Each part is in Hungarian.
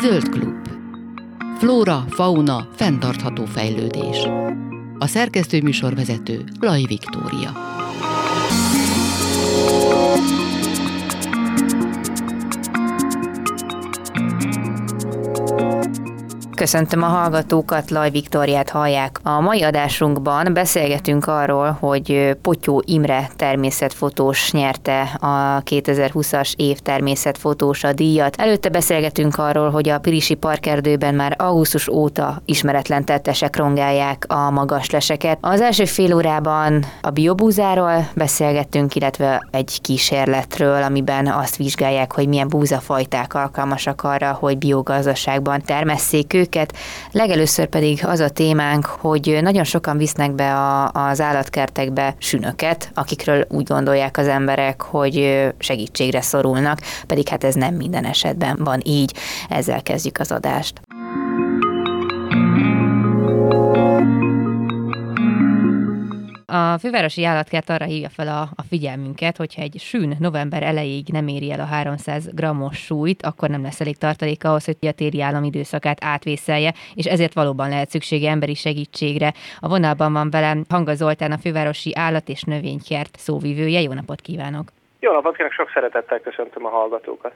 Zöld klub. Flóra, fauna, fenntartható fejlődés. A szerkesztő műsorvezető Laj Viktória. Köszöntöm a hallgatókat, Laj Viktoriát hallják. A mai adásunkban beszélgetünk arról, hogy Potyó Imre természetfotós nyerte a 2020-as év természetfotós a díjat. Előtte beszélgetünk arról, hogy a Pirisi Parkerdőben már augusztus óta ismeretlen tettesek rongálják a magas leseket. Az első fél órában a biobúzáról beszélgettünk, illetve egy kísérletről, amiben azt vizsgálják, hogy milyen búzafajták alkalmasak arra, hogy biogazdaságban termesszék őket őket. Legelőször pedig az a témánk, hogy nagyon sokan visznek be a, az állatkertekbe sünöket, akikről úgy gondolják az emberek, hogy segítségre szorulnak, pedig hát ez nem minden esetben van így. Ezzel kezdjük az adást. A fővárosi állatkert arra hívja fel a, a figyelmünket, hogyha egy sűn november elejéig nem éri el a 300 grammos súlyt, akkor nem lesz elég tartalék ahhoz, hogy a téri állam időszakát átvészelje, és ezért valóban lehet szüksége emberi segítségre. A vonalban van velem Hanga Zoltán, a fővárosi állat és növénykert szóvivője. Jó napot kívánok! Jó napot kérek, sok szeretettel köszöntöm a hallgatókat.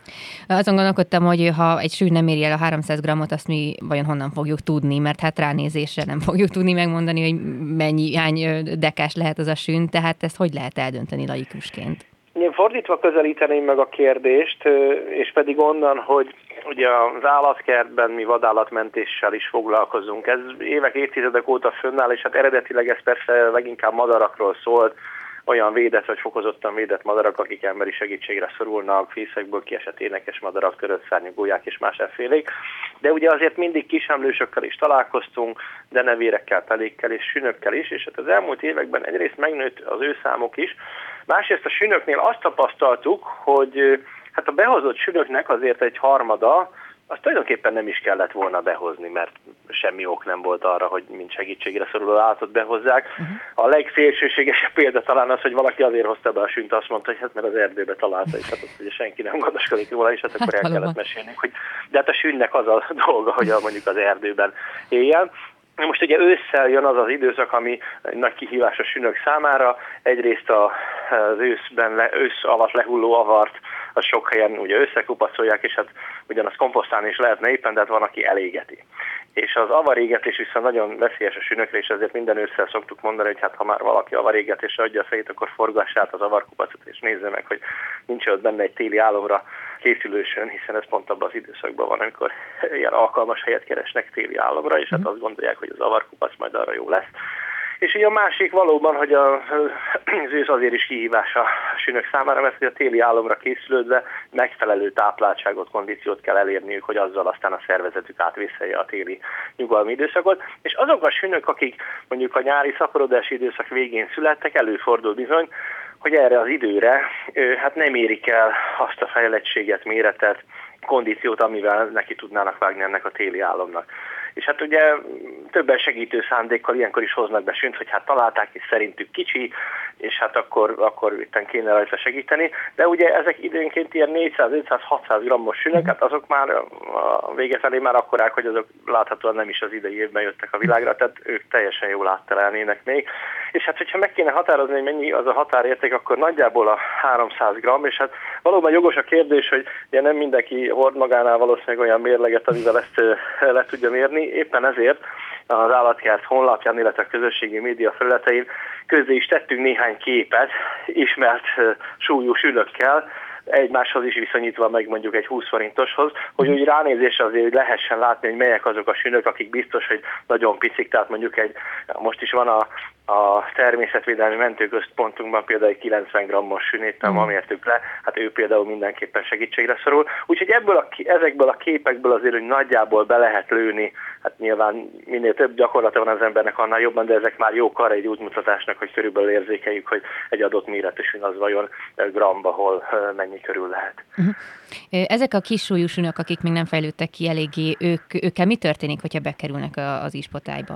Azon gondolkodtam, hogy ha egy sű nem éri el a 300 grammot, azt mi vajon honnan fogjuk tudni, mert hát ránézésre nem fogjuk tudni megmondani, hogy mennyi, hány dekás lehet az a sűn, tehát ezt hogy lehet eldönteni laikusként? Én fordítva közelíteném meg a kérdést, és pedig onnan, hogy ugye az állatkertben mi vadállatmentéssel is foglalkozunk. Ez évek, évtizedek óta fönnáll, és hát eredetileg ez persze leginkább madarakról szólt, olyan védett vagy fokozottan védett madarak, akik emberi segítségre szorulnak, fészekből kiesett énekes madarak, törött szárnyú gólyák és más effélék. De ugye azért mindig kisemlősökkel is találkoztunk, de nevérekkel, pelékkel és sünökkel is, és hát az elmúlt években egyrészt megnőtt az ő számok is, másrészt a sünöknél azt tapasztaltuk, hogy hát a behozott sünöknek azért egy harmada, azt tulajdonképpen nem is kellett volna behozni, mert semmi ok nem volt arra, hogy mint segítségre szoruló állatot behozzák. Uh-huh. A legszélsőségesebb példa talán az, hogy valaki azért hozta be a sünt, azt mondta, hogy hát mert az erdőbe találta, és hát ott ugye senki nem gondoskodik róla, és hát akkor el kellett mesélni, hogy de hát a sünnek az a dolga, hogy a, mondjuk az erdőben éljen. Most ugye ősszel jön az az időszak, ami nagy kihívás a sünök számára. Egyrészt az őszben, ősz alatt lehulló avart az sok helyen ugye összekupaszolják, és hát ugyanaz komposztálni is lehetne éppen, de hát van, aki elégeti. És az avarégetés viszont nagyon veszélyes a sünökre, és ezért minden ősszel szoktuk mondani, hogy hát ha már valaki avarégetésre adja a fejét, akkor forgass át az avarkupacot, és nézze meg, hogy nincs ott benne egy téli álomra készülősön, hiszen ez pont abban az időszakban van, amikor ilyen alkalmas helyet keresnek téli álomra, és hát mhm. azt gondolják, hogy az avarkupac majd arra jó lesz. És így a másik valóban, hogy a, az ősz azért is kihívás a sünök számára, mert hogy a téli álomra készülődve megfelelő tápláltságot, kondíciót kell elérniük, hogy azzal aztán a szervezetük átvészelje a téli nyugalmi időszakot. És azok a sünök, akik mondjuk a nyári szaporodási időszak végén születtek, előfordul bizony, hogy erre az időre hát nem érik el azt a fejlettséget, méretet, kondíciót, amivel neki tudnának vágni ennek a téli álomnak. És hát ugye többen segítő szándékkal ilyenkor is hoznak be sünt, hogy hát találták, és szerintük kicsi, és hát akkor, akkor itten kéne rajta segíteni. De ugye ezek időnként ilyen 400-500-600 grammos sünök, hát azok már a vége felé már akkorák, hogy azok láthatóan nem is az idei évben jöttek a világra, tehát ők teljesen jól áttelelnének még. És hát, hogyha meg kéne határozni, hogy mennyi az a határérték, akkor nagyjából a 300 gram, és hát valóban jogos a kérdés, hogy ugye nem mindenki hord magánál valószínűleg olyan mérleget, amivel ezt le tudja mérni, éppen ezért az állatkert honlapján, illetve a közösségi média felületein közé is tettünk néhány képet ismert súlyú sülökkel, egymáshoz is viszonyítva meg mondjuk egy 20 forintoshoz, hogy úgy ránézésre azért lehessen látni, hogy melyek azok a sünök, akik biztos, hogy nagyon picik, tehát mondjuk egy, most is van a a természetvédelmi mentőközpontunkban például egy 90 grammos sünéttel mm. ma mértük le, hát ő például mindenképpen segítségre szorul. Úgyhogy ebből a, ezekből a képekből azért, hogy nagyjából be lehet lőni, hát nyilván minél több gyakorlata van az embernek, annál jobban, de ezek már jó kar egy útmutatásnak, hogy körülbelül érzékeljük, hogy egy adott méretű sün az vajon gramba, hol mennyi körül lehet. Uh-huh. Ezek a kis súlyú sünök, akik még nem fejlődtek ki eléggé, ők, őkkel mi történik, hogyha bekerülnek az ispotályba?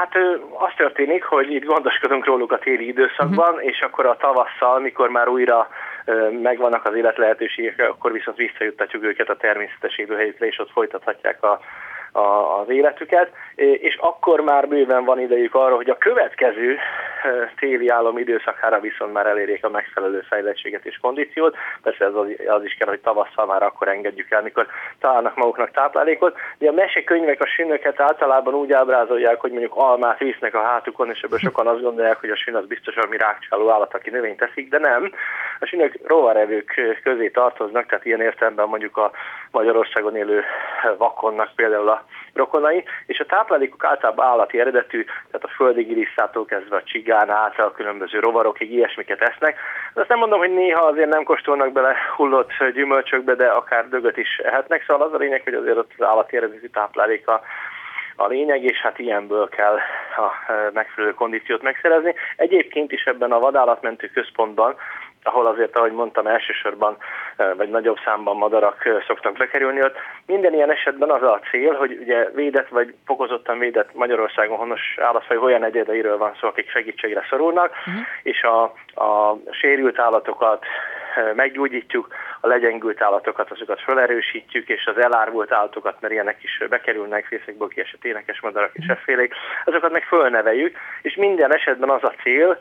Hát az történik, hogy itt gondoskodunk róluk a téli időszakban, uh-huh. és akkor a tavasszal, mikor már újra megvannak az életlehetőségek, akkor viszont visszajuttatjuk őket a természetes élőhelyükre, és ott folytathatják a, a, az életüket, és akkor már bőven van idejük arra, hogy a következő téli állom időszakára viszont már elérjék a megfelelő fejlettséget és kondíciót. Persze ez az, az is kell, hogy tavasszal már akkor engedjük el, mikor találnak maguknak táplálékot. De a mesekönyvek a sünöket általában úgy ábrázolják, hogy mondjuk almát visznek a hátukon, és ebből sokan azt gondolják, hogy a sün az biztos ami rákcsáló állat, aki növényt teszik, de nem. A sünök rovarevők közé tartoznak, tehát ilyen értelemben mondjuk a Magyarországon élő vakonnak például a rokonai, és a táplálékok általában állati eredetű, tehát a földi gilisztától kezdve a csigán át a különböző rovarokig ilyesmiket esznek. De azt nem mondom, hogy néha azért nem kóstolnak bele hullott gyümölcsökbe, de akár dögöt is ehetnek, szóval az a lényeg, hogy azért ott az állati eredetű táplálék a, a lényeg, és hát ilyenből kell a megfelelő kondíciót megszerezni. Egyébként is ebben a vadállatmentő központban ahol azért, ahogy mondtam, elsősorban vagy nagyobb számban madarak szoktak bekerülni ott. Minden ilyen esetben az a cél, hogy ugye védett vagy fokozottan védett Magyarországon honos állatfaj olyan egyedeiről van szó, akik segítségre szorulnak, uh-huh. és a, a sérült állatokat meggyógyítjuk, a legyengült állatokat, azokat felerősítjük, és az elárvult állatokat, mert ilyenek is bekerülnek, fészekből kiesett énekes madarak és mhm. effélék, azokat meg fölneveljük, és minden esetben az a cél,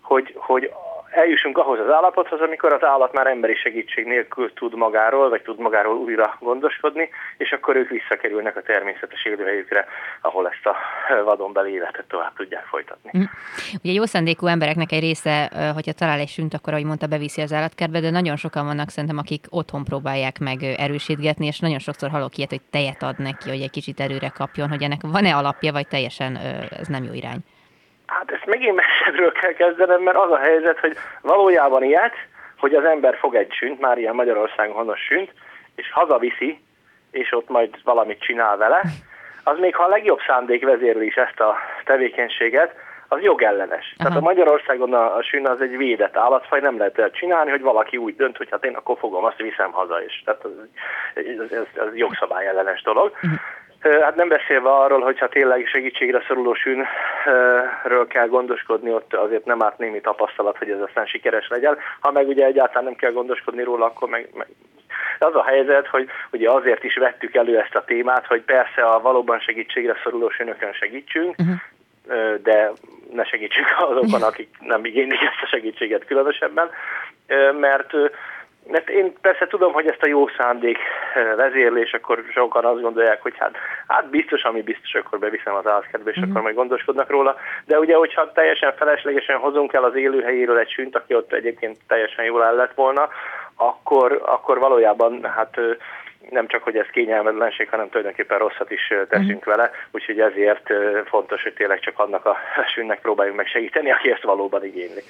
hogy, hogy eljussunk ahhoz az állapothoz, amikor az állat már emberi segítség nélkül tud magáról, vagy tud magáról újra gondoskodni, és akkor ők visszakerülnek a természetes élőhelyükre, ahol ezt a vadonbeli életet tovább tudják folytatni. Mm. Ugye jó szándékú embereknek egy része, hogyha talál egy sünt, akkor, ahogy mondta, beviszi az állatkertbe, de nagyon sokan vannak szerintem, akik otthon próbálják meg erősítgetni, és nagyon sokszor hallok ilyet, hogy tejet ad neki, hogy egy kicsit erőre kapjon, hogy ennek van-e alapja, vagy teljesen ez nem jó irány. Hát ezt megint messzebbről kell kezdenem, mert az a helyzet, hogy valójában ilyet, hogy az ember fog egy sünt, már ilyen Magyarországon honos sünt, és hazaviszi, és ott majd valamit csinál vele, az még ha a legjobb szándék vezérli is ezt a tevékenységet, az jogellenes. Aha. Tehát a Magyarországon a, a sűn az egy védett állatfaj, nem lehet el csinálni, hogy valaki úgy dönt, hogy hát én akkor fogom, azt viszem haza is. Tehát ez, ez, ez jogszabály ellenes dolog. Hát nem beszélve arról, hogyha tényleg segítségre szoruló sűnről kell gondoskodni, ott azért nem árt némi tapasztalat, hogy ez aztán sikeres legyen. Ha meg ugye egyáltalán nem kell gondoskodni róla, akkor meg, meg az a helyzet, hogy ugye azért is vettük elő ezt a témát, hogy persze a valóban segítségre szoruló sűnökön segítsünk, uh-huh. de ne segítsünk azokon, akik nem igénylik ezt a segítséget különösebben, mert mert én persze tudom, hogy ezt a jó szándék eh, vezérlés, akkor sokan azt gondolják, hogy hát, hát biztos, ami biztos, akkor beviszem az állatkertbe, és uh-huh. akkor majd gondoskodnak róla. De ugye, hogyha teljesen feleslegesen hozunk el az élőhelyéről egy sünt, aki ott egyébként teljesen jól el lett volna, akkor, akkor valójában hát nem csak, hogy ez kényelmetlenség, hanem tulajdonképpen rosszat is teszünk uh-huh. vele, úgyhogy ezért fontos, hogy tényleg csak annak a sünnek próbáljunk meg segíteni, aki ezt valóban igényli.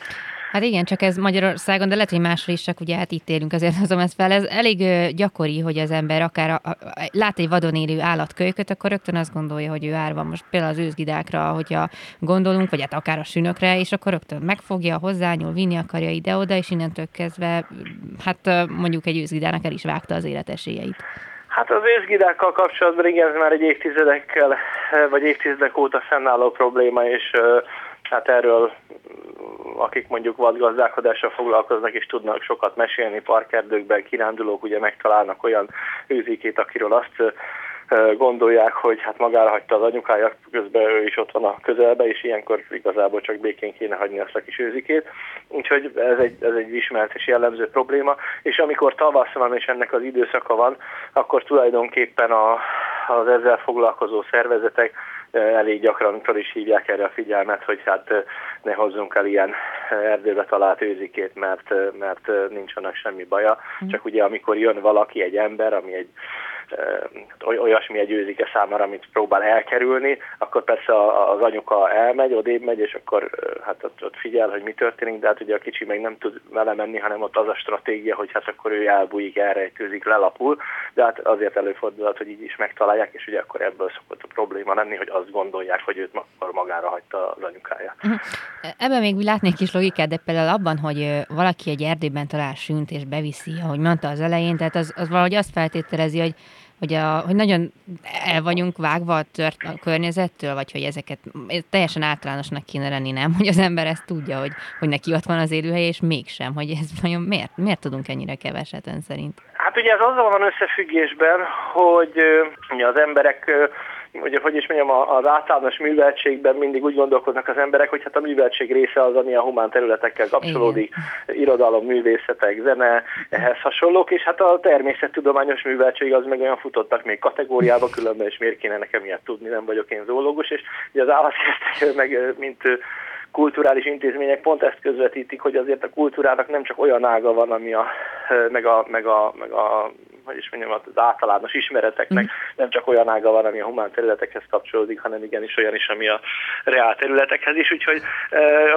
Hát igen, csak ez Magyarországon, de lehet, hogy máshol is, csak ugye hát itt élünk, azért hozom ezt fel. Ez elég gyakori, hogy az ember akár a, a, lát egy vadon élő állatkölyköt, akkor rögtön azt gondolja, hogy ő árva. Most például az őzgidákra, hogyha gondolunk, vagy hát akár a sünökre, és akkor rögtön megfogja, hozzányúl, vinni akarja ide-oda, és innentől kezdve, hát mondjuk egy őzgidának el is vágta az életesélyeit. Hát az őszgidákkal kapcsolatban igen, ez már egy évtizedekkel, vagy évtizedek óta fennálló probléma, és hát erről akik mondjuk vadgazdálkodással foglalkoznak és tudnak sokat mesélni, parkerdőkben kirándulók ugye megtalálnak olyan őzikét, akiről azt gondolják, hogy hát magára hagyta az anyukája, közben ő is ott van a közelbe, és ilyenkor igazából csak békén kéne hagyni azt a kis őzikét. Úgyhogy ez egy, ez egy ismert és jellemző probléma, és amikor tavasz van és ennek az időszaka van, akkor tulajdonképpen a, az ezzel foglalkozó szervezetek elég gyakran fel is hívják erre a figyelmet, hogy hát ne hozzunk el ilyen erdőbe talált őzikét, mert, mert nincs annak semmi baja. Mm. Csak ugye amikor jön valaki, egy ember, ami egy olyasmi egy őzike számára, amit próbál elkerülni, akkor persze az anyuka elmegy, odébb megy, és akkor hát ott, ott figyel, hogy mi történik, de hát ugye a kicsi meg nem tud vele menni, hanem ott az a stratégia, hogy hát akkor ő elbújik, elrejtőzik, lelapul, de hát azért előfordulhat, hogy így is megtalálják, és ugye akkor ebből szokott a probléma lenni, hogy azt gondolják, hogy őt akkor magára hagyta az anyukája. Mhm. Ebben még látnék kis logikát, de például abban, hogy valaki egy erdőben talál sünt és beviszi, ahogy mondta az elején, tehát az, az valahogy azt feltételezi, hogy hogy, a, hogy nagyon el vagyunk vágva a, tört, a környezettől, vagy hogy ezeket teljesen általánosnak kéne lenni, nem? Hogy az ember ezt tudja, hogy, hogy neki ott van az élőhely, és mégsem, hogy ez nagyon miért, miért tudunk ennyire keveset ön szerint? Hát ugye ez azzal van összefüggésben, hogy ugye az emberek ugye, hogy is mondjam, az általános műveltségben mindig úgy gondolkoznak az emberek, hogy hát a műveltség része az, ami a humán területekkel kapcsolódik, Igen. irodalom, művészetek, zene, ehhez hasonlók, és hát a természettudományos műveltség az meg olyan futottak még kategóriába, különben, és miért kéne nekem ilyet tudni, nem vagyok én zoológus, és ugye az állatkertek meg, mint kulturális intézmények pont ezt közvetítik, hogy azért a kultúrának nem csak olyan ága van, ami a, meg a, meg a, meg a hogy is mondjam, az általános ismereteknek mm. nem csak olyan ága van, ami a humán területekhez kapcsolódik, hanem igenis olyan is, ami a reál területekhez is, úgyhogy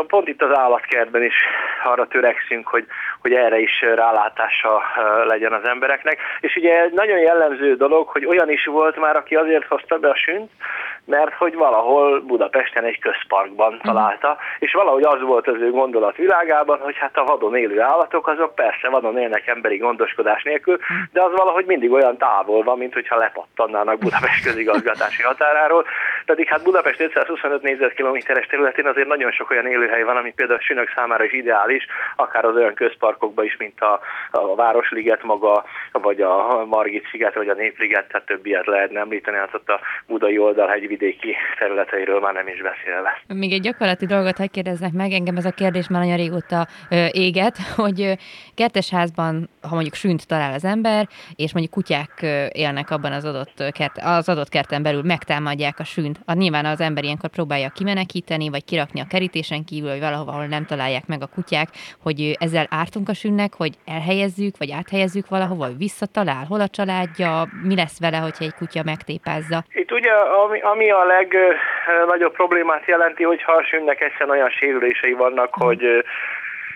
pont itt az állatkertben is arra törekszünk, hogy, hogy erre is rálátása legyen az embereknek. És ugye egy nagyon jellemző dolog, hogy olyan is volt már, aki azért hozta be a sünt, mert hogy valahol Budapesten egy közparkban mhm. találta, és valahogy az volt az ő gondolat világában, hogy hát a vadon élő állatok azok persze vadon élnek emberi gondoskodás nélkül, mhm. de az valahogy mindig olyan távol van, mint hogyha lepattannának Budapest közigazgatási határáról, pedig hát Budapest 525 négyzetkilométeres területén azért nagyon sok olyan élőhely van, ami például a sünök számára is ideális, akár az olyan közparkokban is, mint a, a Városliget maga, vagy a Margit sziget, vagy a Népliget, tehát több ilyet lehetne említeni, hát ott a budai oldalhegy vidéki területeiről már nem is beszélve. Még egy gyakorlati dolgot hagyj kérdeznek meg, engem ez a kérdés már nagyon régóta éget, hogy kertesházban, ha mondjuk sünt talál az ember, és mondjuk kutyák élnek abban az adott, kert, az adott kerten belül, megtámadják a sünt. A, nyilván az ember ilyenkor próbálja kimenekíteni, vagy kirakni a kerítésen kívül, vagy valahova, ahol nem találják meg a kutyák, hogy ezzel ártunk a sünnek, hogy elhelyezzük, vagy áthelyezzük valahova, hogy visszatalál, hol a családja, mi lesz vele, hogyha egy kutya megtépázza. Itt ugye, ami, ami a legnagyobb problémát jelenti, hogy ha a sünnek egyszerűen olyan sérülései vannak, hogy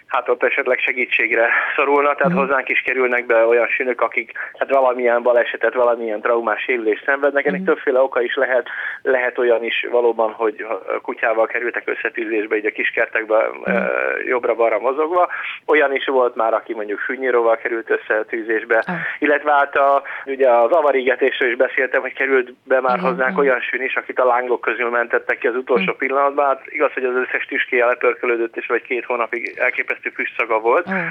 hát ott esetleg segítségre szorulna, tehát uh-huh. hozzánk is kerülnek be olyan sünök, akik hát valamilyen balesetet, valamilyen traumás sérülést szenvednek. Ennek uh-huh. többféle oka is lehet, lehet olyan is valóban, hogy kutyával kerültek összetűzésbe, így a kiskertekbe uh-huh. jobbra-balra mozogva. Olyan is volt már, aki mondjuk fűnyíróval került összetűzésbe, uh-huh. illetve hát a, ugye az avarigetésről is beszéltem, hogy került be már uh-huh. hozzánk olyan sűn is, akit a lángok közül mentettek ki az utolsó uh-huh. pillanatban. Hát igaz, hogy az összes tüskéje lepörkölődött, és vagy két hónapig elképesztő elképesztő füstszaga volt. Mm.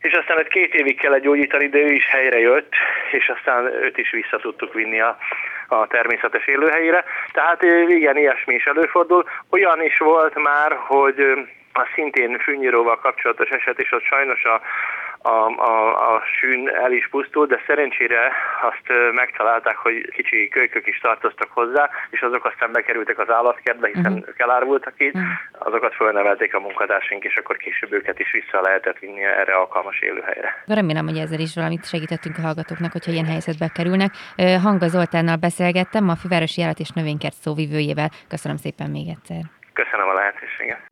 És aztán egy két évig kellett gyógyítani, de ő is helyre jött, és aztán őt is vissza tudtuk vinni a, a természetes élőhelyére. Tehát igen, ilyesmi is előfordul. Olyan is volt már, hogy a szintén fűnyíróval kapcsolatos eset, és ott sajnos a, a, a, a sűn el is pusztult, de szerencsére azt megtalálták, hogy kicsi kölykök is tartoztak hozzá, és azok aztán bekerültek az állatkertbe, hiszen uh-huh. ők elárultak itt, uh-huh. azokat fölnevelték a munkatársaink, és akkor később őket is vissza lehetett vinni erre alkalmas élőhelyre. Remélem, hogy ezzel is valamit segítettünk a hallgatóknak, hogyha ilyen helyzetbe kerülnek. Hanga Zoltánnal beszélgettem, a Fővárosi Állat és Növénykert szóvivőjével. Köszönöm szépen még egyszer. Köszönöm a lehetőséget.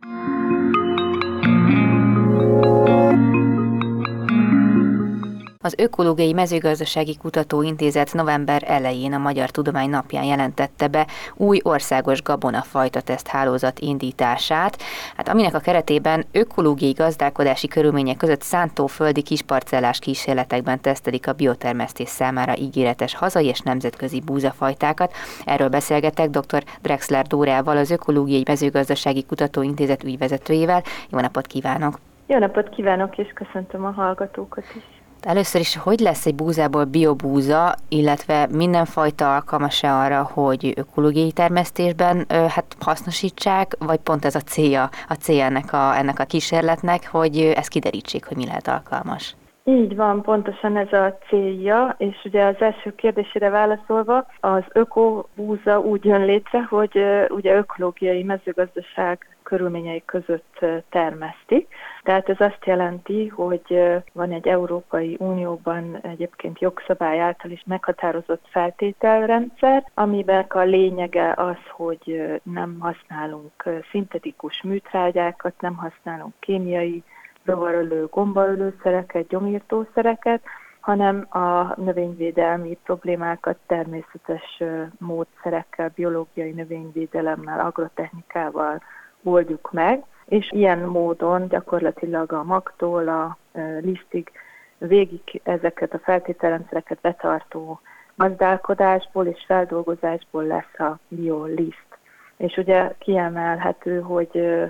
Az Ökológiai Mezőgazdasági Kutatóintézet november elején a Magyar Tudomány napján jelentette be új országos gabonafajta teszthálózat indítását, hát aminek a keretében ökológiai gazdálkodási körülmények között szántóföldi kisparcellás kísérletekben tesztelik a biotermesztés számára ígéretes hazai és nemzetközi búzafajtákat. Erről beszélgetek dr. Drexler Dórával, az Ökológiai Mezőgazdasági Kutatóintézet ügyvezetőjével. Jó napot kívánok! Jó napot kívánok, és köszöntöm a hallgatókat is! Először is, hogy lesz egy búzából biobúza, illetve mindenfajta alkalmas-e arra, hogy ökológiai termesztésben hát hasznosítsák, vagy pont ez a célja, a célja ennek a, ennek a kísérletnek, hogy ezt kiderítsék, hogy mi lehet alkalmas? Így van, pontosan ez a célja, és ugye az első kérdésére válaszolva, az ökobúza úgy jön létre, hogy ugye ökológiai mezőgazdaság körülményei között termesztik. Tehát ez azt jelenti, hogy van egy Európai Unióban egyébként jogszabály által is meghatározott feltételrendszer, amiben a lényege az, hogy nem használunk szintetikus műtrágyákat, nem használunk kémiai zavarölő, gombaölőszereket, gyomírtószereket, hanem a növényvédelmi problémákat természetes módszerekkel, biológiai növényvédelemmel, agrotechnikával oldjuk meg, és ilyen módon gyakorlatilag a magtól a lisztig végig ezeket a feltételrendszereket betartó gazdálkodásból és feldolgozásból lesz a bioliszt. És ugye kiemelhető, hogy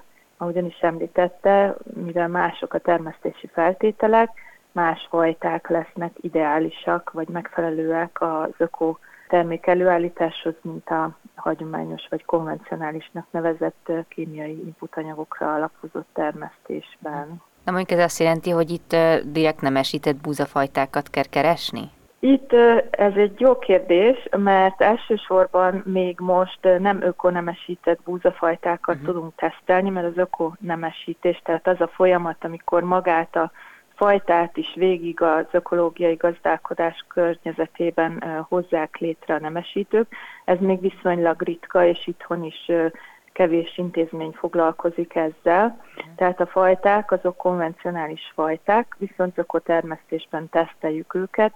ahogyan is említette, mivel mások a termesztési feltételek, más fajták lesznek ideálisak vagy megfelelőek az öko termék előállításhoz, mint a hagyományos vagy konvencionálisnak nevezett kémiai inputanyagokra alapozott termesztésben. Na mondjuk ez azt jelenti, hogy itt direkt nemesített búzafajtákat kell keresni? Itt ez egy jó kérdés, mert elsősorban még most nem ökonemesített búzafajtákat uh-huh. tudunk tesztelni, mert az ökonemesítés, tehát az a folyamat, amikor magát a fajtát is végig az ökológiai gazdálkodás környezetében hozzák létre a nemesítők. Ez még viszonylag ritka, és itthon is kevés intézmény foglalkozik ezzel. Tehát a fajták azok konvencionális fajták, viszont ökotermesztésben teszteljük őket,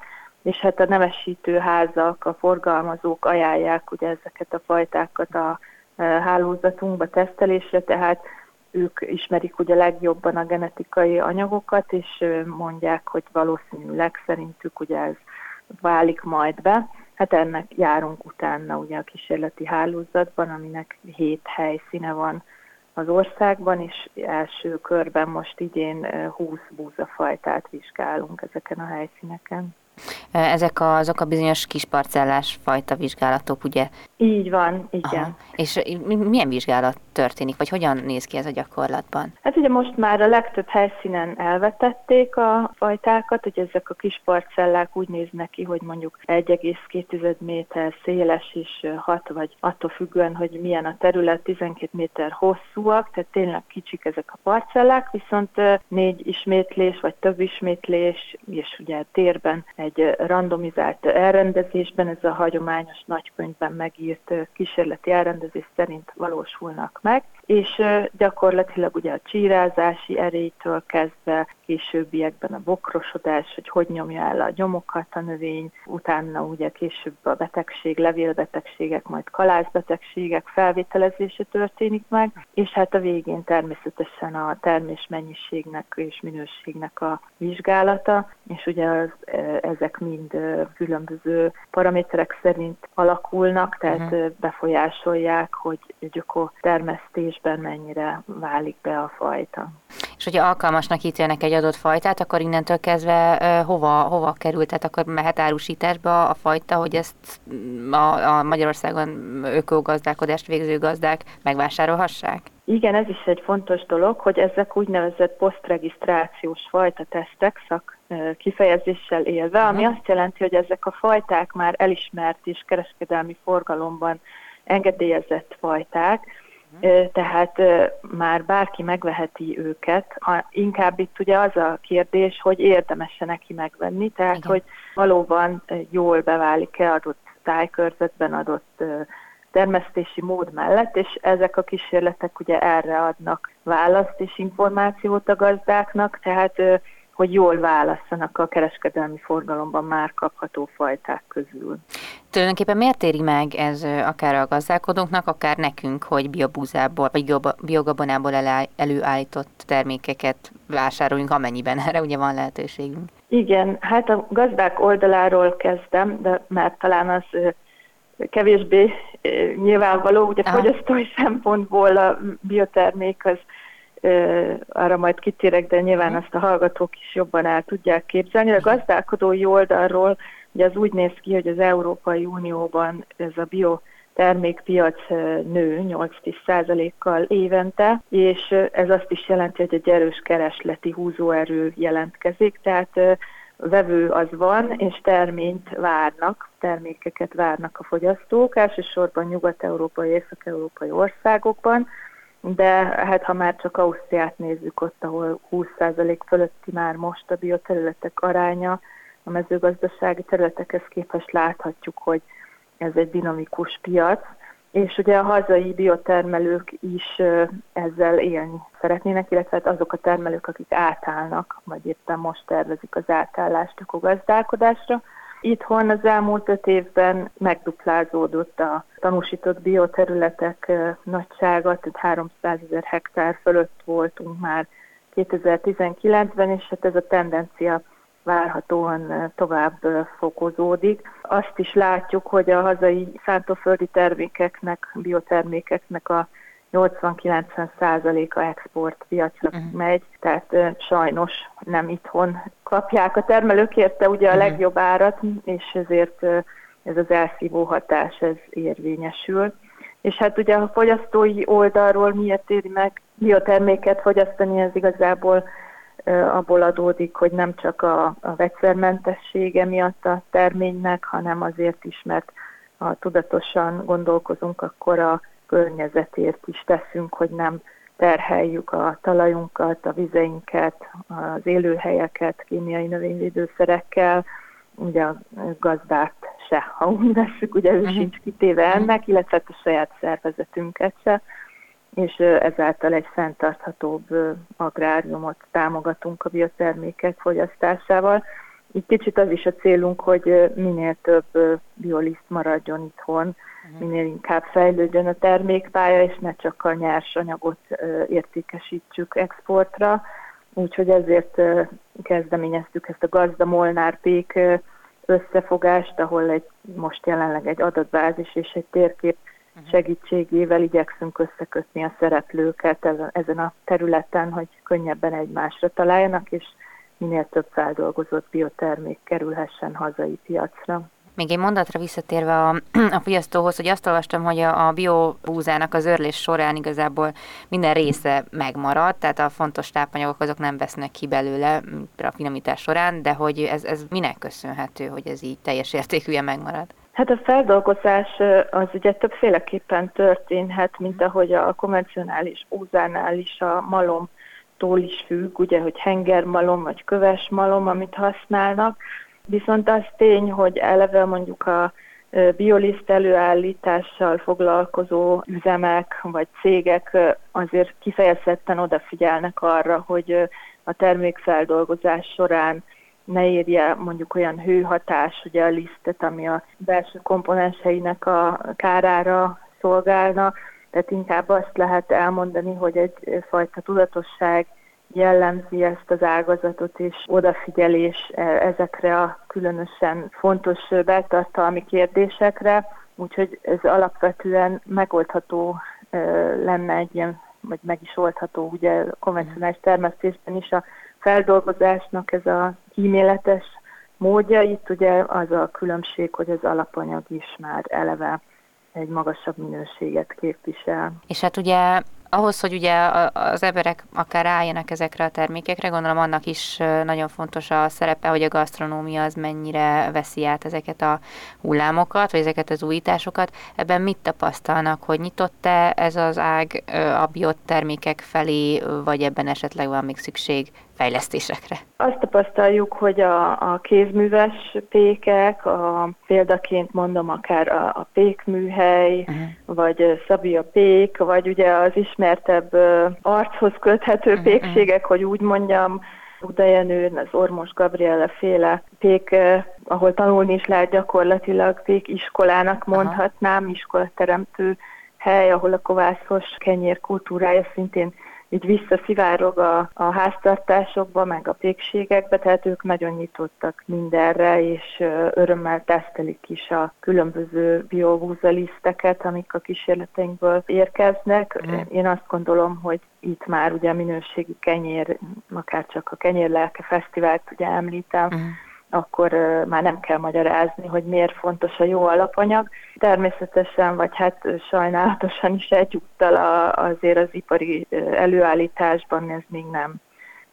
és hát a nemesítőházak, a forgalmazók ajánlják ugye ezeket a fajtákat a hálózatunkba tesztelésre, tehát ők ismerik ugye legjobban a genetikai anyagokat, és mondják, hogy valószínűleg szerintük ugye ez válik majd be. Hát ennek járunk utána ugye a kísérleti hálózatban, aminek hét helyszíne van az országban, és első körben most idén 20 búzafajtát vizsgálunk ezeken a helyszíneken. Ezek azok a bizonyos kisparcellás fajta vizsgálatok, ugye? Így van, igen. Aha. És milyen vizsgálat történik, vagy hogyan néz ki ez a gyakorlatban? Hát ugye most már a legtöbb helyszínen elvetették a fajtákat, hogy ezek a kis parcellák úgy néznek ki, hogy mondjuk 1,2 méter széles és 6 vagy attól függően, hogy milyen a terület, 12 méter hosszúak, tehát tényleg kicsik ezek a parcellák, viszont négy ismétlés vagy több ismétlés, és ugye térben egy randomizált elrendezésben, ez a hagyományos nagykönyvben megírt kísérleti elrendezés szerint valósulnak meg, és gyakorlatilag ugye a csírázási erélytől kezdve későbbiekben a bokrosodás, hogy hogy nyomja el a nyomokat a növény, utána ugye később a betegség, levélbetegségek, majd kalászbetegségek felvételezése történik meg, és hát a végén természetesen a termés mennyiségnek és minőségnek a vizsgálata, és ugye az, ezek mind különböző paraméterek szerint alakulnak, tehát uh-huh. befolyásolják, hogy gyöko termesztésben mennyire válik be a fajta. És hogyha alkalmasnak ítélnek egy adott fajtát, akkor innentől kezdve hova, hova került, tehát akkor mehet árusításba a fajta, hogy ezt a, a Magyarországon ökogazdálkodást végző gazdák megvásárolhassák? Igen, ez is egy fontos dolog, hogy ezek úgynevezett posztregisztrációs fajta tesztek szak kifejezéssel élve, ami uh-huh. azt jelenti, hogy ezek a fajták már elismert és kereskedelmi forgalomban engedélyezett fajták, tehát már bárki megveheti őket. Inkább itt ugye az a kérdés, hogy érdemes-e neki megvenni, tehát Igen. hogy valóban jól beválik-e adott tájkörzetben adott termesztési mód mellett, és ezek a kísérletek ugye erre adnak választ és információt a gazdáknak, tehát hogy jól válasszanak a kereskedelmi forgalomban már kapható fajták közül. Tulajdonképpen miért éri meg ez akár a gazdálkodóknak, akár nekünk, hogy biobúzából vagy biogabonából előállított termékeket vásároljunk, amennyiben erre ugye van lehetőségünk? Igen, hát a gazdák oldaláról kezdem, de már talán az kevésbé nyilvánvaló, ugye Aha. fogyasztói szempontból a biotermék az arra majd kitérek, de nyilván azt a hallgatók is jobban el tudják képzelni. A gazdálkodói oldalról ugye az úgy néz ki, hogy az Európai Unióban ez a bio termékpiac nő 8-10 kal évente, és ez azt is jelenti, hogy egy erős keresleti húzóerő jelentkezik, tehát vevő az van, és terményt várnak, termékeket várnak a fogyasztók, elsősorban nyugat-európai, észak-európai országokban, de hát ha már csak Ausztriát nézzük ott, ahol 20% fölötti már most a bioterületek aránya, a mezőgazdasági területekhez képest láthatjuk, hogy ez egy dinamikus piac, és ugye a hazai biotermelők is ezzel élni szeretnének, illetve hát azok a termelők, akik átállnak, vagy éppen most tervezik az átállást a gazdálkodásra, Itthon az elmúlt öt évben megduplázódott a tanúsított bioterületek nagysága, tehát 300 ezer hektár fölött voltunk már 2019-ben, és hát ez a tendencia várhatóan tovább fokozódik. Azt is látjuk, hogy a hazai szántóföldi termékeknek, biotermékeknek a 80-90 a exportpiacra uh-huh. megy, tehát uh, sajnos nem itthon kapják a termelők érte ugye a uh-huh. legjobb árat, és ezért uh, ez az elszívó hatás ez érvényesül. És hát ugye a fogyasztói oldalról miért éri meg bioterméket fogyasztani, ez igazából abból adódik, hogy nem csak a, a vegyszermentessége miatt a terménynek, hanem azért is, mert ha tudatosan gondolkozunk, akkor a környezetért is teszünk, hogy nem terheljük a talajunkat, a vizeinket, az élőhelyeket kémiai növényvédőszerekkel, ugye a gazdát se, ha úgy veszük, ugye ő uh-huh. sincs kitéve ennek, illetve a saját szervezetünket se és ezáltal egy fenntarthatóbb agráriumot támogatunk a biotermékek fogyasztásával. Így kicsit az is a célunk, hogy minél több bioliszt maradjon itthon. Minél inkább fejlődjön a termékpálya, és ne csak a nyersanyagot értékesítsük exportra. Úgyhogy ezért kezdeményeztük ezt a gazda Molnár Pék összefogást, ahol egy, most jelenleg egy adatbázis és egy térkép Uh-huh. segítségével igyekszünk összekötni a szereplőket ezen a területen, hogy könnyebben egymásra találjanak, és minél több feldolgozott biotermék kerülhessen hazai piacra. Még egy mondatra visszatérve a, a fogyasztóhoz, hogy azt olvastam, hogy a, a biobúzának az örlés során igazából minden része megmarad, tehát a fontos tápanyagok azok nem vesznek ki belőle a finomítás során, de hogy ez, ez minek köszönhető, hogy ez így teljes értékűen megmarad? Hát a feldolgozás az ugye többféleképpen történhet, mint ahogy a konvencionális úzánál is a malomtól is függ, ugye, hogy hengermalom vagy köves malom, amit használnak. Viszont az tény, hogy eleve mondjuk a bioliszt előállítással foglalkozó üzemek vagy cégek azért kifejezetten odafigyelnek arra, hogy a termékfeldolgozás során ne érje mondjuk olyan hőhatás, ugye a lisztet, ami a belső komponenseinek a kárára szolgálna, tehát inkább azt lehet elmondani, hogy egyfajta tudatosság jellemzi ezt az ágazatot, és odafigyelés e, ezekre a különösen fontos beltartalmi kérdésekre, úgyhogy ez alapvetően megoldható lenne egy ilyen, vagy meg is oldható ugye konvencionális termesztésben is a feldolgozásnak ez a kíméletes módja. Itt ugye az a különbség, hogy az alapanyag is már eleve egy magasabb minőséget képvisel. És hát ugye ahhoz, hogy ugye az emberek akár rájönnek ezekre a termékekre, gondolom annak is nagyon fontos a szerepe, hogy a gasztronómia az mennyire veszi át ezeket a hullámokat, vagy ezeket az újításokat. Ebben mit tapasztalnak, hogy nyitott-e ez az ág a biottermékek felé, vagy ebben esetleg van még szükség fejlesztésekre? Azt tapasztaljuk, hogy a, a kézműves pékek, a, példaként mondom akár a, a pékműhely, uh-huh. vagy Szabia pék, vagy ugye az ismertebb archoz köthető uh-huh. pékségek, hogy úgy mondjam, Udajenő, az Ormos Gabriele féle pék, ahol tanulni is lehet gyakorlatilag pék iskolának mondhatnám, iskolateremtő hely, ahol a kovászos kenyér kultúrája szintén így visszaszivárog a, a háztartásokba, meg a pékségekbe, tehát ők nagyon nyitottak mindenre, és örömmel tesztelik is a különböző biovúzaliszteket, amik a kísérleteinkből érkeznek. Mm. Én azt gondolom, hogy itt már ugye minőségi kenyér, akár csak a Kenyérlelke Fesztivált ugye említem, mm akkor már nem kell magyarázni, hogy miért fontos a jó alapanyag. Természetesen, vagy hát sajnálatosan is egyúttal azért az ipari előállításban ez még nem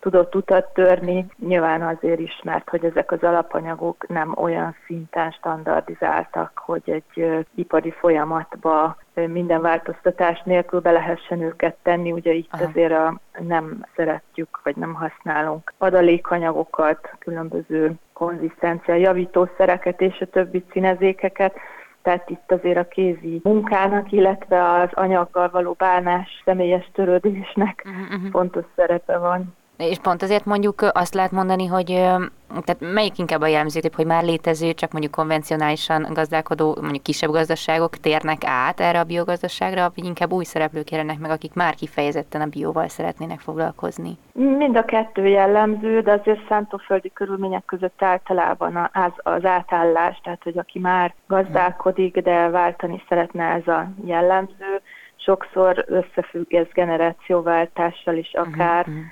tudott utat törni. Nyilván azért is, mert hogy ezek az alapanyagok nem olyan szinten standardizáltak, hogy egy ipari folyamatba minden változtatás nélkül be lehessen őket tenni. Ugye itt Aha. azért a, nem szeretjük, vagy nem használunk adalékanyagokat, különböző konzisztencia javítószereket és a többi színezékeket, tehát itt azért a kézi munkának, illetve az anyaggal való bánás, személyes törődésnek uh-huh. fontos szerepe van. És pont azért mondjuk azt lehet mondani, hogy tehát melyik inkább a jellemző, hogy már létező, csak mondjuk konvencionálisan gazdálkodó, mondjuk kisebb gazdaságok térnek át erre a biogazdaságra, vagy inkább új szereplők jelennek meg, akik már kifejezetten a bióval szeretnének foglalkozni? Mind a kettő jellemző, de azért szántóföldi körülmények között általában az, az átállás, tehát hogy aki már gazdálkodik, de váltani szeretne ez a jellemző, sokszor összefügg ez generációváltással is akár, uh-huh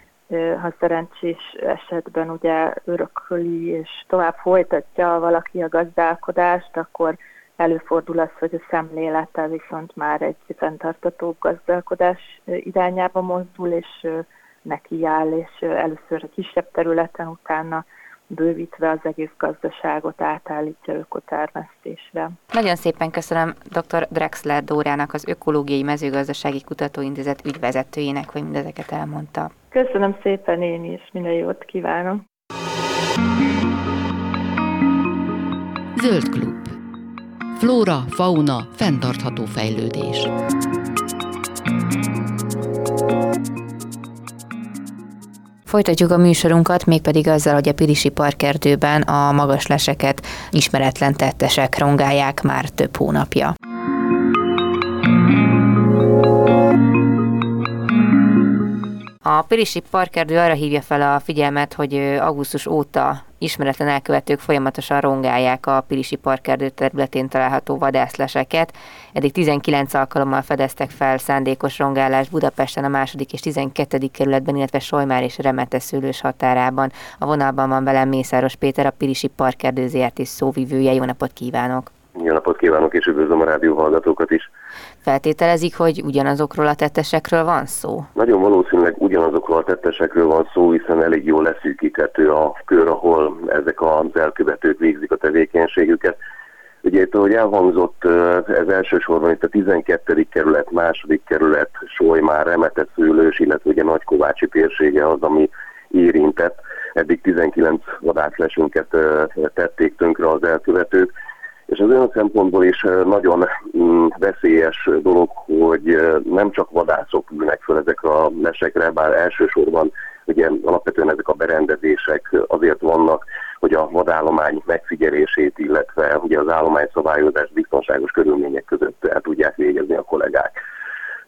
ha szerencsés esetben ugye örököli és tovább folytatja valaki a gazdálkodást, akkor előfordul az, hogy a szemlélete viszont már egy fenntartató gazdálkodás irányába mozdul, és neki áll, és először a kisebb területen, utána bővítve az egész gazdaságot átállítja ökotermesztésre. Nagyon szépen köszönöm dr. Drexler Dórának, az Ökológiai Mezőgazdasági Kutatóintézet ügyvezetőjének, hogy mindezeket elmondta. Köszönöm szépen én is, minden jót kívánom. Zöld klub. Flóra, fauna, fenntartható fejlődés. Folytatjuk a műsorunkat, mégpedig azzal, hogy a Pirisi Parkerdőben a magas leseket ismeretlen tettesek rongálják már több hónapja. A Pirisi Parkerdő arra hívja fel a figyelmet, hogy augusztus óta ismeretlen elkövetők folyamatosan rongálják a Pirisi Parkerdő területén található vadászleseket. Eddig 19 alkalommal fedeztek fel szándékos rongálás Budapesten a második és 12. kerületben, illetve Solymár és Remete szőlős határában. A vonalban van velem Mészáros Péter, a Pirisi Parkerdő ZRT szóvivője. Jó napot kívánok! Jó napot kívánok, és üdvözlöm a rádió hallgatókat is! Feltételezik, hogy ugyanazokról a tettesekről van szó? Nagyon valószínűleg ugyanazokról a tettesekről van szó, hiszen elég jól leszűkíthető a kör, ahol ezek az elkövetők végzik a tevékenységüket. Ugye itt, ahogy elhangzott, ez elsősorban itt a 12. kerület, második kerület, Solymár, Remete szőlős, illetve ugye Nagykovácsi térsége az, ami érintett. Eddig 19 vadászlesünket tették tönkre az elkövetők és az olyan szempontból is nagyon mm, veszélyes dolog, hogy nem csak vadászok ülnek föl ezekre a lesekre, bár elsősorban ugye alapvetően ezek a berendezések azért vannak, hogy a vadállomány megfigyelését, illetve ugye az állomány szabályozás biztonságos körülmények között el tudják végezni a kollégák.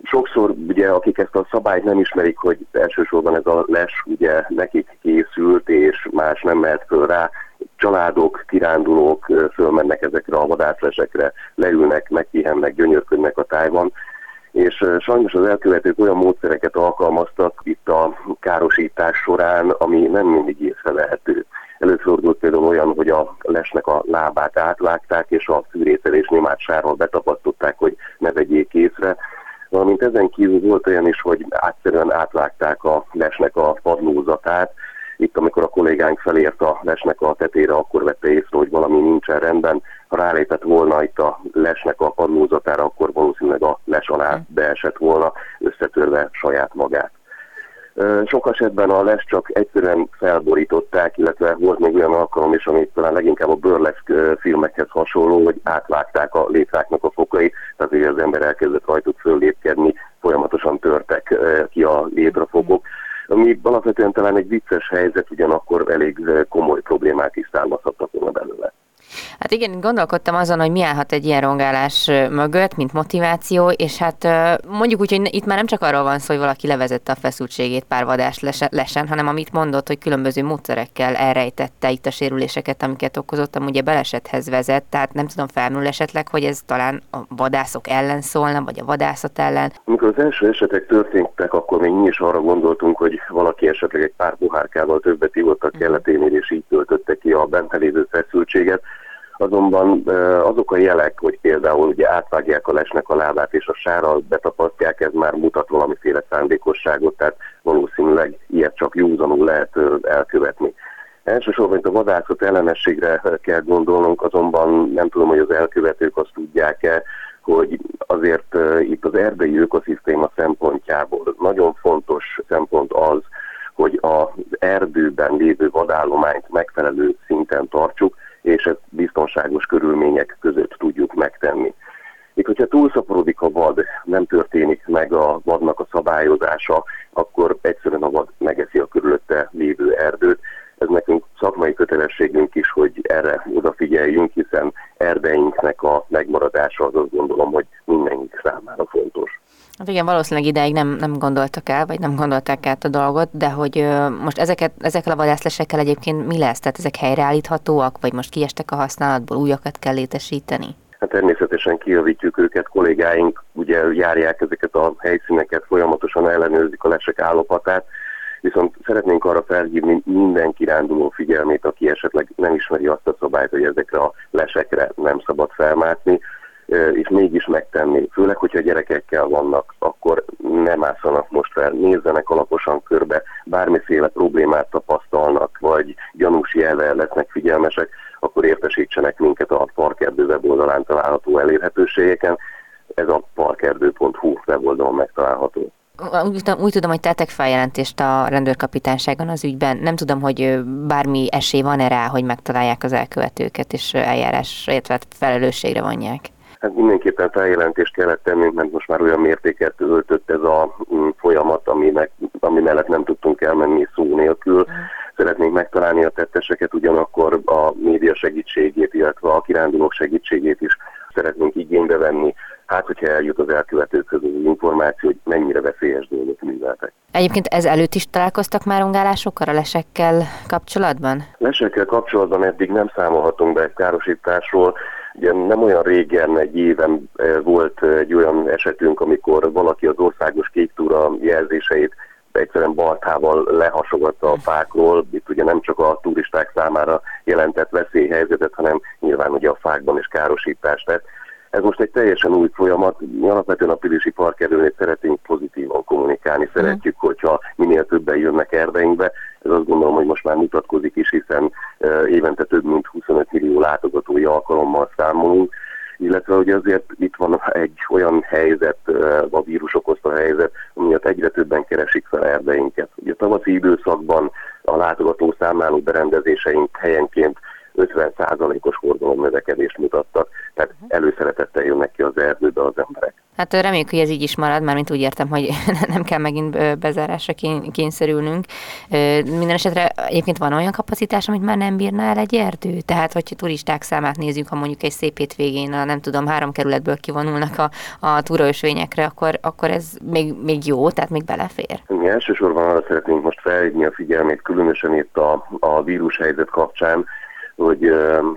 Sokszor ugye, akik ezt a szabályt nem ismerik, hogy elsősorban ez a les ugye nekik készült, és más nem mehet föl rá, családok, kirándulók fölmennek ezekre a vadászlesekre, leülnek, megpihennek, gyönyörködnek a tájban, és sajnos az elkövetők olyan módszereket alkalmaztak itt a károsítás során, ami nem mindig észrevehető. Előfordult például olyan, hogy a lesnek a lábát átvágták, és a fűrészelés nyomát sárral betapasztották, hogy ne vegyék észre. Valamint ezen kívül volt olyan is, hogy átszerűen átvágták a lesnek a padlózatát, itt, amikor a kollégánk felért a lesnek a tetére, akkor vette észre, hogy valami nincsen rendben. Ha rálépett volna itt a lesnek a padlózatára, akkor valószínűleg a les alá beesett volna, összetörve saját magát. Sok esetben a les csak egyszerűen felborították, illetve volt még olyan alkalom is, ami talán leginkább a burlesque filmekhez hasonló, hogy átvágták a létráknak a fokai, tehát hogy az ember elkezdett rajtuk föllépkedni, folyamatosan törtek ki a létrafokok ami alapvetően talán egy vicces helyzet, ugyanakkor elég komoly problémák is származhatnak volna belőle. Hát igen, gondolkodtam azon, hogy mi állhat egy ilyen rongálás mögött, mint motiváció, és hát mondjuk úgy, hogy itt már nem csak arról van szó, hogy valaki levezette a feszültségét pár vadás lesen, hanem amit mondott, hogy különböző módszerekkel elrejtette itt a sérüléseket, amiket okozott, ugye belesethez vezet, tehát nem tudom, felmerül esetleg, hogy ez talán a vadászok ellen szólna, vagy a vadászat ellen. Amikor az első esetek történtek, akkor még mi is arra gondoltunk, hogy valaki esetleg egy pár pohárkával többet ivott a mhm. kelleténél, és így töltötte ki a bent lévő feszültséget azonban azok a jelek, hogy például ugye átvágják a lesnek a lábát és a sárral betapasztják, ez már mutat valamiféle szándékosságot, tehát valószínűleg ilyet csak józanul lehet elkövetni. Elsősorban itt a vadászat ellenességre kell gondolnunk, azonban nem tudom, hogy az elkövetők azt tudják-e, hogy azért itt az erdei ökoszisztéma szempontjából nagyon fontos szempont az, hogy az erdőben lévő vadállományt megfelelő szinten tartsuk, és ezt biztonságos körülmények között tudjuk megtenni. Még hogyha túlszaporodik a vad, nem történik meg a vadnak a szabályozása, akkor egyszerűen a vad megeszi a körülötte lévő erdőt. Ez nekünk szakmai kötelességünk is, hogy erre odafigyeljünk, hiszen erdeinknek a megmaradása az azt gondolom, hogy mindenki számára fontos. Hát igen, valószínűleg ideig nem, nem gondoltak el, vagy nem gondolták át a dolgot, de hogy ö, most ezeket, ezekkel a vadászlesekkel egyébként mi lesz? Tehát ezek helyreállíthatóak, vagy most kiestek a használatból, újakat kell létesíteni? Hát természetesen kijavítjuk őket, kollégáink ugye járják ezeket a helyszíneket, folyamatosan ellenőrzik a lesek állapotát, viszont szeretnénk arra felhívni minden kiránduló figyelmét, aki esetleg nem ismeri azt a szabályt, hogy ezekre a lesekre nem szabad felmászni, és mégis megtenni. Főleg, hogyha gyerekekkel vannak, akkor nem ászanak most fel, nézzenek alaposan körbe, bármiféle problémát tapasztalnak, vagy gyanús jelvel lesznek figyelmesek, akkor értesítsenek minket a Parkerdő weboldalán található elérhetőségeken. Ez a parkerdő.hu weboldalon megtalálható. Úgy, úgy tudom, hogy tettek feljelentést a rendőrkapitányságon az ügyben. Nem tudom, hogy bármi esély van-e rá, hogy megtalálják az elkövetőket, és eljárás, illetve felelősségre vonják. Hát mindenképpen feljelentést kellett tennünk, mert most már olyan mértéket öltött ez a mm, folyamat, aminek, ami mellett nem tudtunk elmenni szó nélkül. Mm. Szeretnénk megtalálni a tetteseket, ugyanakkor a média segítségét, illetve a kirándulók segítségét is szeretnénk igénybe venni. Hát, hogyha eljut az elkövetőkhöz az információ, hogy mennyire veszélyes dolgok műveltek. Egyébként ez előtt is találkoztak már ungálásokkal, a lesekkel kapcsolatban? Lesekkel kapcsolatban eddig nem számolhatunk be egy károsításról, Ugye nem olyan régen, egy éven eh, volt egy olyan esetünk, amikor valaki az országos kék túra jelzéseit egyszerűen baltával lehasogatta a fákról. Itt ugye nem csak a turisták számára jelentett veszélyhelyzetet, hanem nyilván ugye a fákban is károsítást tett. Ez most egy teljesen új folyamat. Mi alapvetően a Pilisi Parkerőnél szeretnénk pozitívan kommunikálni. Szeretjük, hogyha minél többen jönnek erdeinkbe. Ez azt gondolom, hogy most már mutatkozik is, hiszen évente több mint 25 millió látogatói alkalommal számolunk illetve hogy azért itt van egy olyan helyzet, a vírus okozta helyzet, amiatt egyre többen keresik fel erdeinket. Ugye a tavaszi időszakban a látogató számláló berendezéseink helyenként 50%-os forgalom növekedést mutattak, tehát mhm. előszeretettel jönnek ki az erdőbe az emberek. Hát reméljük, hogy ez így is marad, mármint úgy értem, hogy nem kell megint bezárásra kényszerülnünk. Minden esetre egyébként van olyan kapacitás, amit már nem bírna el egy erdő? Tehát, hogyha turisták számát nézzük, ha mondjuk egy szép hétvégén, a, nem tudom, három kerületből kivonulnak a, a túraösvényekre, akkor, akkor ez még, még jó, tehát még belefér? Mi elsősorban arra szeretnénk most felhívni a figyelmét, különösen itt a, a vírushelyzet kapcsán, hogy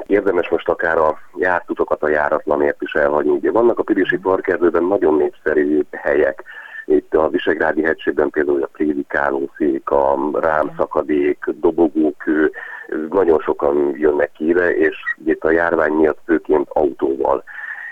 érdemes most akár a jártutokat a járatlanért is elhagyni. Ugye vannak a Pirisi Parkerdőben nagyon népszerű helyek, itt a Visegrádi hegységben például a prédikálószék, a rámszakadék, dobogókő, nagyon sokan jönnek ide, és itt a járvány miatt főként autóval.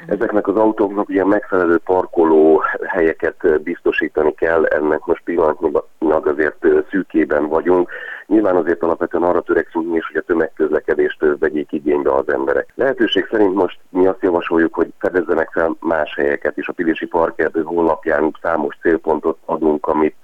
Ezeknek az autóknak ugye megfelelő parkoló helyeket biztosítani kell, ennek most pillanatnyilag azért szűkében vagyunk. Nyilván azért alapvetően arra törekszünk mi is, hogy a tömegközlekedést vegyék igénybe az emberek. Lehetőség szerint most mi azt javasoljuk, hogy fedezzenek fel más helyeket is. A Pilisi Parkerdő honlapján számos célpontot adunk, amit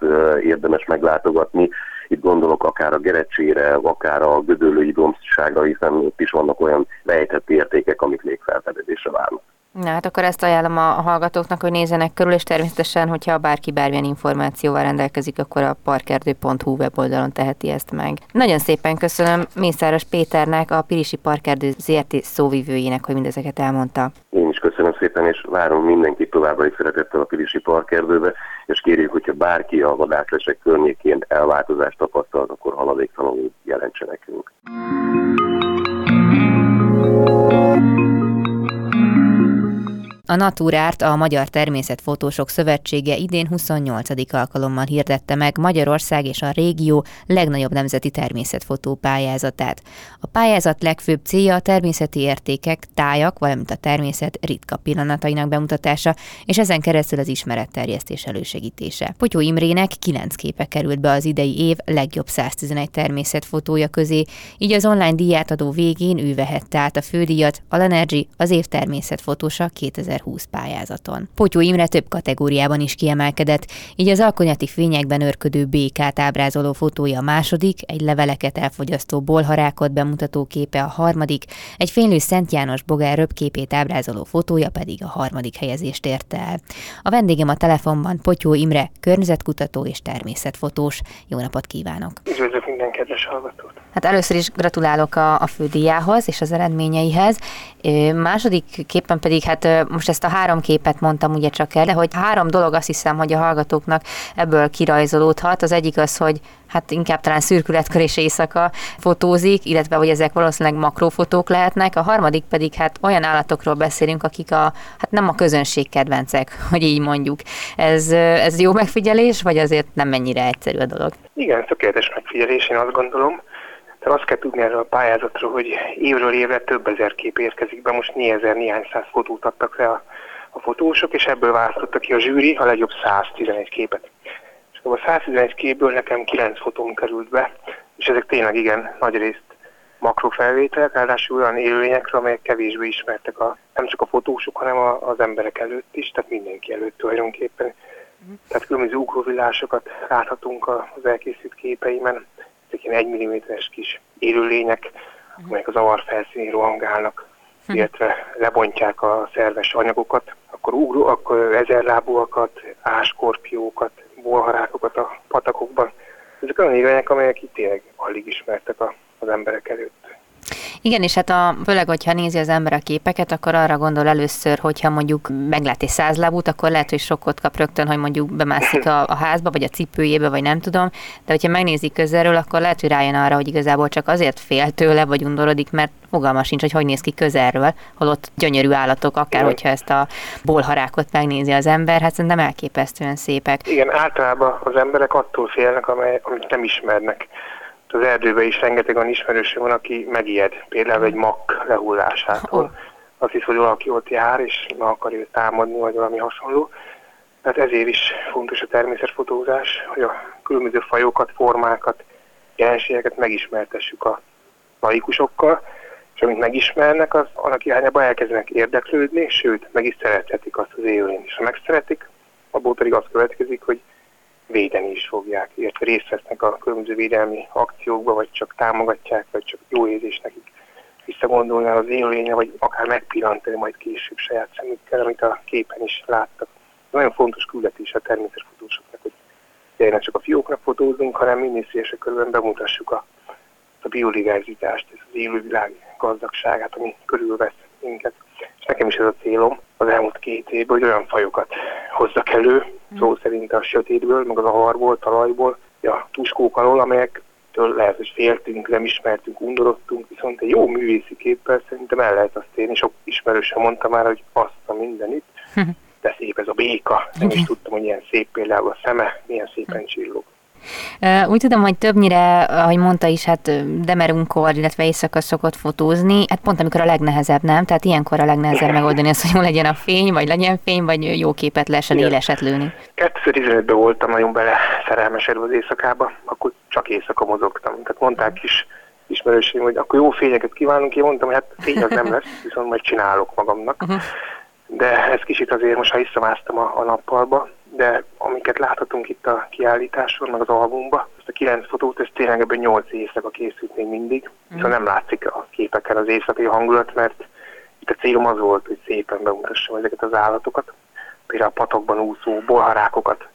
érdemes meglátogatni. Itt gondolok akár a Gerecsére, akár a Gödöllői Domszságra, hiszen ott is vannak olyan rejtett értékek, amik még felfedezésre várnak. Na hát akkor ezt ajánlom a hallgatóknak, hogy nézzenek körül, és természetesen, hogyha bárki bármilyen információval rendelkezik, akkor a parkerdő.hu weboldalon teheti ezt meg. Nagyon szépen köszönöm Mészáros Péternek, a Pirisi Parkerdő ZRT szóvivőjének, hogy mindezeket elmondta. Én is köszönöm szépen, és várom mindenkit továbbra is szeretettel a Pirisi Parkerdőbe, és kérjük, hogyha bárki a vadászlesek környékén elváltozást tapasztal, akkor haladéktalanul jelentse nekünk. A Natúrárt a Magyar Természetfotósok Szövetsége idén 28. alkalommal hirdette meg Magyarország és a régió legnagyobb nemzeti természetfotó pályázatát. A pályázat legfőbb célja a természeti értékek, tájak, valamint a természet ritka pillanatainak bemutatása, és ezen keresztül az ismeretterjesztés elősegítése. Potyó Imrének kilenc képe került be az idei év legjobb 111 természetfotója közé, így az online díjátadó végén ő vehette át a fődíjat, a Lenergy az év természetfotósa 2000 2020 pályázaton. Potyó Imre több kategóriában is kiemelkedett, így az alkonyati fényekben örködő békát ábrázoló fotója a második, egy leveleket elfogyasztó bolharákot bemutató képe a harmadik, egy fénylő Szent János bogár röpképét ábrázoló fotója pedig a harmadik helyezést érte el. A vendégem a telefonban Potyó Imre, környezetkutató és természetfotós. Jó napot kívánok! Üdvözlök minden kedves hallgatót! Hát először is gratulálok a, a fődíjához és az eredményeihez. Második képen pedig, hát most ezt a három képet mondtam ugye csak el, de hogy három dolog azt hiszem, hogy a hallgatóknak ebből kirajzolódhat. Az egyik az, hogy hát inkább talán szürkületkör és éjszaka fotózik, illetve hogy ezek valószínűleg makrofotók lehetnek. A harmadik pedig hát olyan állatokról beszélünk, akik a, hát nem a közönség kedvencek, hogy így mondjuk. Ez, ez jó megfigyelés, vagy azért nem mennyire egyszerű a dolog? Igen, tökéletes megfigyelés, én azt gondolom. Tehát azt kell tudni erről a pályázatról, hogy évről évre több ezer kép érkezik be, most néhány néhány száz fotót adtak le a, a fotósok, és ebből választottak ki a zsűri a legjobb 111 képet. És a 111 képből nekem 9 fotóm került be, és ezek tényleg igen nagy részt makrofelvételek, ráadásul olyan élőlényekről, amelyek kevésbé ismertek a, nem csak a fotósok, hanem a, az emberek előtt is, tehát mindenki előtt tulajdonképpen. Tehát különböző ugróvillásokat láthatunk az elkészült képeimen, ezek ilyen 1 mm-es kis élőlények, uh-huh. amelyek az avar felszínén rohangálnak, uh-huh. illetve lebontják a szerves anyagokat, akkor, ugró, akkor ezerlábúakat, áskorpiókat, bolharákokat a patakokban. Ezek olyan élőlények, amelyek itt tényleg alig ismertek a az emberek előtt. Igen, és hát a, főleg, hogyha nézi az ember a képeket, akkor arra gondol először, hogyha mondjuk meglát egy százlábút, akkor lehet, hogy sokkot kap rögtön, hogy mondjuk bemászik a, a házba, vagy a cipőjébe, vagy nem tudom. De hogyha megnézi közelről, akkor lehet, hogy rájön arra, hogy igazából csak azért fél tőle, vagy undorodik, mert fogalma sincs, hogy hogy néz ki közelről, holott gyönyörű állatok, akár Igen. hogyha ezt a bolharákot megnézi az ember, hát szerintem elképesztően szépek. Igen, általában az emberek attól félnek, amely, amit nem ismernek az erdőben is rengeteg olyan ismerőség van, aki megijed, például egy mak lehullásától. Azt hisz, hogy valaki ott jár, és meg akar őt támadni, vagy valami hasonló. Tehát ezért is fontos a természetfotózás, hogy a különböző fajokat, formákat, jelenségeket megismertessük a laikusokkal, és amit megismernek, az annak irányába elkezdenek érdeklődni, sőt, meg is szerethetik azt az élőlényt. És ha megszeretik, abból pedig az következik, hogy védeni is fogják, illetve részt vesznek a különböző védelmi akciókba, vagy csak támogatják, vagy csak jó érzés nekik visszagondolni az élőlénye, vagy akár megpillantani majd később saját szemükkel, amit a képen is láttak. Nagyon fontos küldetés a természetfotósoknak, hogy tényleg csak a fióknak fotózunk, hanem minél szélesebb körülben bemutassuk a, a biodiverzitást, ez az élővilág gazdagságát, ami körülvesz minket. És nekem is ez a célom az elmúlt két évben, hogy olyan fajokat hozzak elő, mm. szó szerint a sötétből, meg az avarból, talajból, a tuskók alól, amelyektől lehet, hogy féltünk, nem ismertünk, undorodtunk, viszont egy jó művészi képpel szerintem el lehet azt érni. Sok ismerősen mondta már, hogy azt a mindenit, de szép ez a béka. Nem is tudtam, hogy ilyen szép például a szeme, milyen szépen csillog. Úgy tudom, hogy többnyire, ahogy mondta is, hát demerunkor, illetve éjszaka szokott fotózni, hát pont amikor a legnehezebb, nem? Tehát ilyenkor a legnehezebb megoldani azt, hogy jó legyen a fény, vagy legyen fény, vagy jó képet lehessen éleset lőni. 2015-ben voltam nagyon bele szerelmesedve az éjszakába, akkor csak éjszaka mozogtam. Tehát mondták is ismerőségem, hogy akkor jó fényeket kívánunk, én mondtam, hogy hát fény az nem lesz, viszont majd csinálok magamnak. Uh-huh. De ez kicsit azért most, ha visszamásztam a, a nappalba, de amiket láthatunk itt a kiállításon, meg az albumban, ezt a kilenc fotót, ez tényleg ebben nyolc éjszaka készült még mindig, mm. szóval nem látszik a képeken az éjszakai hangulat, mert itt a célom az volt, hogy szépen bemutassam ezeket az állatokat, például a patokban úszó bolharákokat,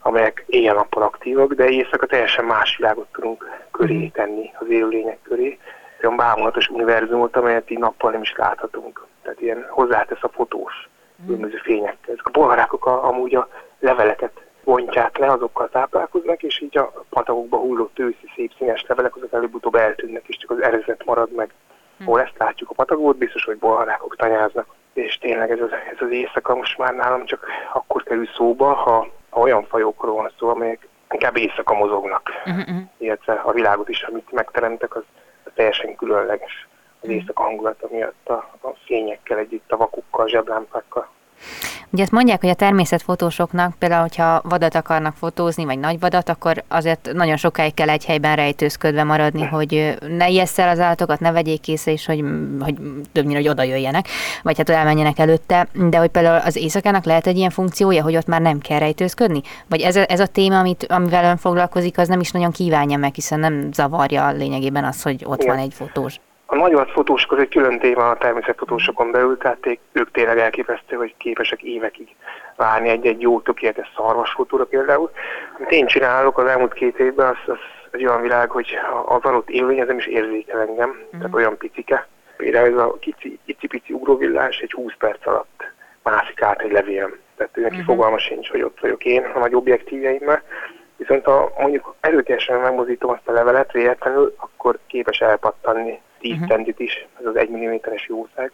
amelyek éjjel-nappal aktívak, de éjszaka teljesen más világot tudunk köré mhm. tenni, az élőlények köré. Olyan bámulatos univerzumot, amelyet így nappal nem is láthatunk. Tehát ilyen hozzátesz a fotós mhm. különböző fényekkel. Ezek a bolharákok a, amúgy a leveleket bontják le, azokkal táplálkoznak, és így a patakokba hulló tőszi szép színes levelek, azok előbb-utóbb eltűnnek, és csak az erezet marad meg. Hm. Hol ezt látjuk a patakot, biztos, hogy bolharákok tanyáznak. És tényleg ez az, ez az éjszaka most már nálam csak akkor kerül szóba, ha, ha olyan fajokról van szó, amelyek inkább éjszaka mozognak. Uh-huh. Illetve a világot is, amit megteremtek, az, az teljesen különleges. Az éjszaka hangulata miatt a, a fényekkel együtt, a vakukkal, a zseblámpákkal. Ugye ezt mondják, hogy a természetfotósoknak például, hogyha vadat akarnak fotózni, vagy nagy vadat, akkor azért nagyon sokáig kell egy helyben rejtőzködve maradni, hogy ne ijessz el az állatokat, ne vegyék észre, és hogy, hogy többnyire, hogy oda jöjjenek, vagy hát elmenjenek előtte. De hogy például az éjszakának lehet egy ilyen funkciója, hogy ott már nem kell rejtőzködni? Vagy ez a, ez a téma, amit, amivel ön foglalkozik, az nem is nagyon kívánja meg, hiszen nem zavarja lényegében az, hogy ott Igen. van egy fotós. A nagyobb fotósok az egy külön téma a természetfotósokon belül, tehát ők tényleg elképesztő, hogy képesek évekig várni egy-egy jó, tökéletes szarvasfotóra például. Amit én csinálok az elmúlt két évben, az, az egy olyan világ, hogy az adott élmény az nem is érzékel engem, mm. tehát olyan picike. Például ez a kicsi, icipici ugróvillás egy 20 perc alatt mászik át egy levélem. Tehát neki mm-hmm. fogalma sincs, hogy ott vagyok én a nagy objektívjeimmel. Viszont ha mondjuk erőteljesen megmozdítom azt a levelet véletlenül, akkor képes elpattanni 10 uh-huh. centit is, ez az 1 mm-es jószág,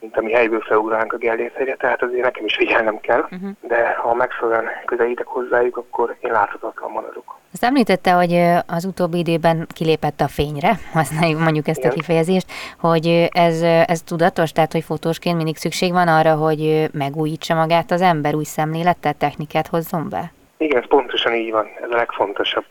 mint ami helyből felugránk a gellérthegyre, tehát azért nekem is figyelnem kell, uh-huh. de ha megfelelően közelítek hozzájuk, akkor én láthatatlan maradok. Azt említette, hogy az utóbbi időben kilépett a fényre, használjuk mondjuk ezt Igen. a kifejezést, hogy ez, ez tudatos, tehát hogy fotósként mindig szükség van arra, hogy megújítsa magát az ember, új szemlélettel, technikát hozzon be? Igen, ez pontosan így van, ez a legfontosabb.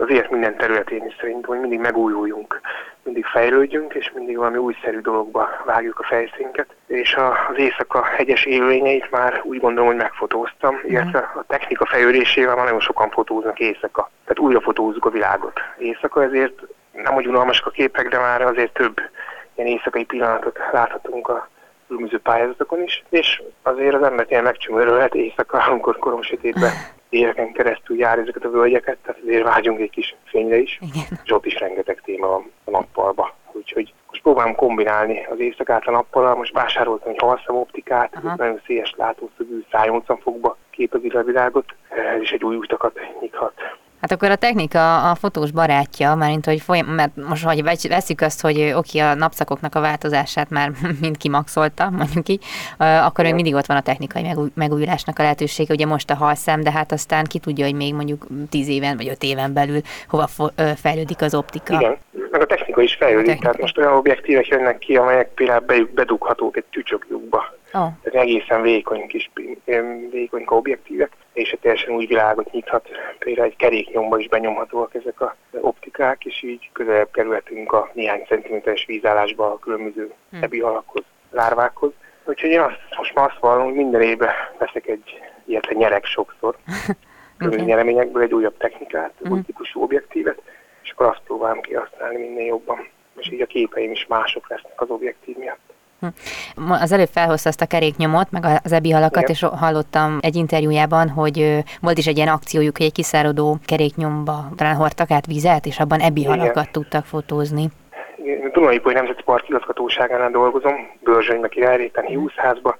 Az élet minden területén is szerintem, hogy mindig megújuljunk, mindig fejlődjünk, és mindig valami újszerű dologba vágjuk a fejszínket. És az éjszaka hegyes élményeit már úgy gondolom, hogy megfotóztam, mm. illetve a technika fejlődésével már nagyon sokan fotóznak éjszaka. Tehát újra fotózzuk a világot. Éjszaka ezért nem hogy unalmasak a képek, de már azért több ilyen éjszakai pillanatot láthatunk a különböző pályázatokon is, és azért az ember ilyen megcsömörölhet éjszaka, amikor korom sötétben éveken keresztül jár ezeket a völgyeket, tehát azért vágyunk egy kis fényre is, Igen. és ott is rengeteg téma van a nappalba. Úgyhogy most próbálom kombinálni az éjszakát a nappal, most vásároltam egy halszem optikát, Aha. nagyon széles látószögű, 180 fokba képezi a világot, ez is egy új utakat nyithat. Hát akkor a technika a fotós barátja, mert, hogy folyam, mert most, hogy veszük azt, hogy oké, a napszakoknak a változását már mind kimaxolta, mondjuk így, akkor még mindig ott van a technikai megújulásnak a lehetősége. Ugye most a halszem, de hát aztán ki tudja, hogy még mondjuk tíz éven vagy öt éven belül hova fejlődik az optika. Igen, meg a technika is fejlődik. Technika. Tehát most olyan objektívek jönnek ki, amelyek például bedughatók egy tücsökjukba. Oh. Tehát egészen vékony kis vékony objektívek, és teljesen új világot nyithat. Például egy keréknyomba is benyomhatóak ezek a optikák, és így közelebb kerülhetünk a néhány centiméteres vízállásba a különböző hmm. ebi alakhoz, lárvákhoz. Úgyhogy én azt, most már azt vallom, hogy minden évben veszek egy ilyet nyerek sokszor, különböző okay. nyereményekből egy újabb technikát, mm. új típusú objektívet, és akkor azt próbálom kihasználni minél jobban. És így a képeim is mások lesznek az objektív miatt. Hm. Az előbb felhozta azt a keréknyomot, meg az ebi halakat, Igen. és hallottam egy interjújában, hogy volt is egy ilyen akciójuk, hogy egy kiszáradó keréknyomba talán hordtak át vizet, és abban ebi halakat tudtak fotózni. A Dunai Nemzeti Park igazgatóságánál dolgozom, Börzsönybe királyréten Hiúszházba,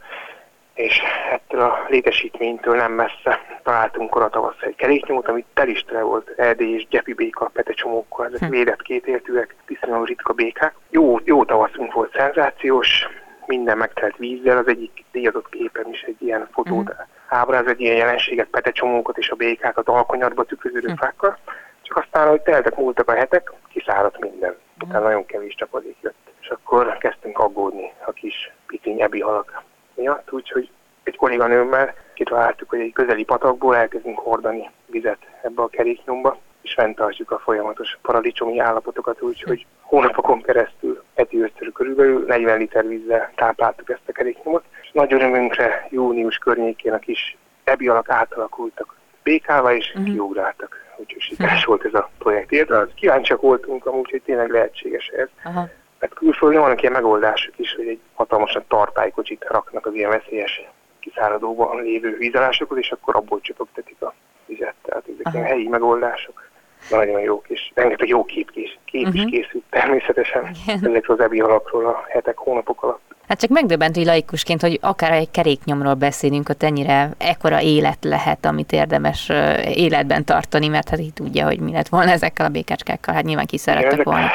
és ettől a létesítménytől nem messze találtunk kora tavasz egy keréknyomot, amit tel is tele volt erdély és gyepi béka petecsomókkal, ezek hm. védett kétértűek, viszonylag ritka békák. Jó, jó tavaszunk volt, szenzációs, minden megtelt vízzel, az egyik díjazott képen is egy ilyen fotót hm. ábráz, egy ilyen jelenséget, petecsomókat és a békákat alkonyatba tükröződő hm. fákkal. Csak aztán, hogy teltek múltak a hetek, kiszáradt minden. Hm. Tehát nagyon kevés csapadék jött. És akkor kezdtünk aggódni a kis piciny ebi halak miatt, úgyhogy egy kolléganőmmel kitaláltuk, hogy egy közeli patakból elkezdünk hordani vizet ebbe a keréknyomba, és fenntartjuk a folyamatos paradicsomi állapotokat, úgyhogy hónapokon keresztül heti ötször körülbelül 40 liter vízzel tápláltuk ezt a keréknyomot, és nagy örömünkre június környékén a kis ebi alak átalakultak békával, és uh-huh. kiugráltak. Úgyhogy sikeres volt ez a projekt. Érde, kíváncsiak voltunk amúgy, hogy tényleg lehetséges ez. Uh-huh. Mert külföldön vannak ilyen megoldások is, hogy egy hatalmasan tartálykocsit raknak az ilyen veszélyes kiszáradóban lévő vízállásokhoz, és akkor abból csöpögtetik a vizet. Tehát ezek Aha. ilyen helyi megoldások. Nagyon jók, és rengeteg jó kép, kép uh-huh. is készült természetesen ezekről az ebi alapról a hetek, hónapok alatt. Hát csak megdöbbentő laikusként, hogy akár egy keréknyomról beszélünk, ott ennyire ekkora élet lehet, amit érdemes életben tartani, mert hát így tudja, hogy mi lett volna ezekkel a békecskákkal, hát nyilván kiszerettek volna.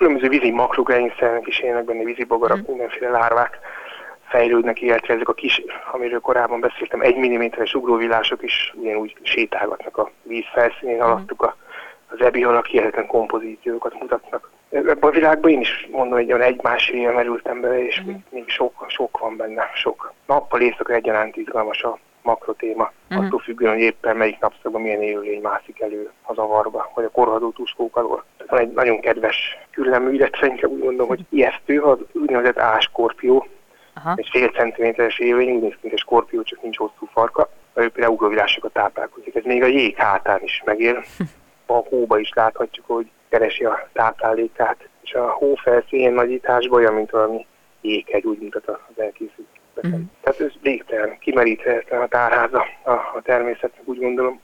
Különböző vízi makrogreinszelnek is élnek benne, vízi bogarak, mm. mindenféle lárvák fejlődnek, illetve ezek a kis, amiről korábban beszéltem, egy milliméteres ugróvillások is ugyanúgy sétálgatnak a víz felszínén, mm. alattuk a, az ebi halak hihetetlen kompozíciókat mutatnak. Ebben a világban én is mondom, hogy olyan egy-másfél éve merültem bele, és még, még sok, sok van benne, sok. Nappal éjszaka egyaránt izgalmas a makrotéma. Uh-huh. Attól függően, hogy éppen melyik napszakban milyen élőlény mászik elő a zavarba, vagy a korhadó tuskók alól. Van egy nagyon kedves küllemű, illetve inkább úgy mondom, hogy ijesztő, az úgynevezett áskorpió. Uh-huh. Egy fél centiméteres élőlény, úgy néz ki, mint egy skorpió, csak nincs hosszú farka. Ő például ugróvilásokat táplálkozik. Ez még a jég hátán is megél. A hóba is láthatjuk, hogy keresi a táplálékát. És a hó felszínén nagyításban olyan, mint valami jéghegy, úgy mutat az elkészült. Mm. Tehát ez végtelen, kimeríthetetlen a tárháza a, a természetnek, úgy gondolom.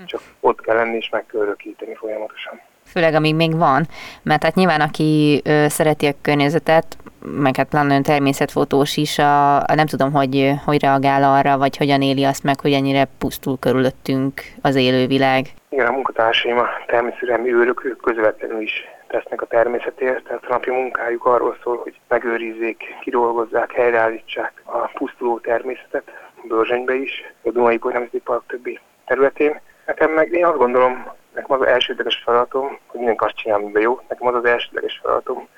Mm. Csak ott kell lenni és megkörökíteni folyamatosan. Főleg amíg még van, mert hát nyilván aki ö, szereti a környezetet, meg hát pláne olyan természetfotós is, a, a nem tudom, hogy hogy reagál arra, vagy hogyan éli azt meg, hogy ennyire pusztul körülöttünk az élővilág. Igen, a munkatársaim, a természetemi őrök, közvetlenül is tesznek a természetért, tehát a napi munkájuk arról szól, hogy megőrizzék, kidolgozzák, helyreállítsák a pusztuló természetet, Börzsenybe is, a Dunai Nemzeti Park többi területén. Nekem meg én azt gondolom, nekem az, az elsődleges feladatom, hogy mindenki azt csinál, amiben jó, nekem az az elsődleges feladatom,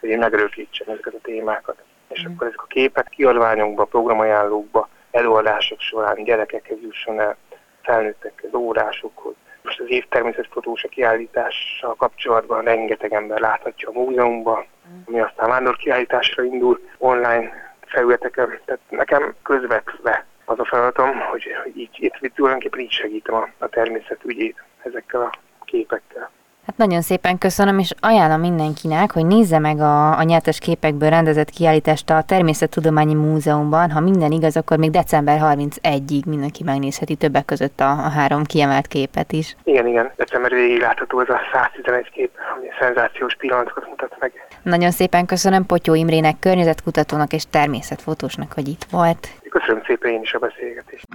hogy én megörökítsem ezeket a témákat. És mm. akkor ezek a képek kiadványokba, programajánlókba, előadások során gyerekekhez jusson el, felnőttekhez, órásokhoz, most az évtermészetfotósa kiállítással kapcsolatban rengeteg ember láthatja a múzeumban, ami aztán vándor kiállításra indul online felületeken. Tehát nekem közvetve az a feladatom, hogy így, itt tulajdonképpen így segítem a, a természet ügyét ezekkel a képekkel. Hát nagyon szépen köszönöm, és ajánlom mindenkinek, hogy nézze meg a, a nyertes képekből rendezett kiállítást a Természettudományi Múzeumban. Ha minden igaz, akkor még december 31-ig mindenki megnézheti többek között a, a három kiemelt képet is. Igen, igen. December végig látható ez a 111 kép, ami szenzációs pillanatokat mutat meg. Nagyon szépen köszönöm Potyó Imrének, környezetkutatónak és természetfotósnak, hogy itt volt. Köszönöm szépen én is a beszélgetést.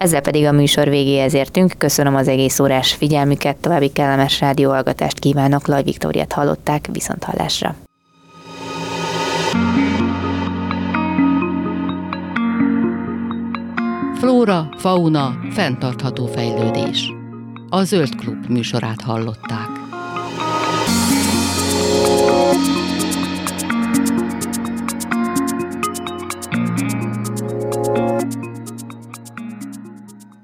Ezzel pedig a műsor végéhez értünk. Köszönöm az egész órás figyelmüket, további kellemes rádióhallgatást kívánok. Laj Viktóriát hallották, viszont hallásra. Flóra, fauna, fenntartható fejlődés. A Zöld Klub műsorát hallották.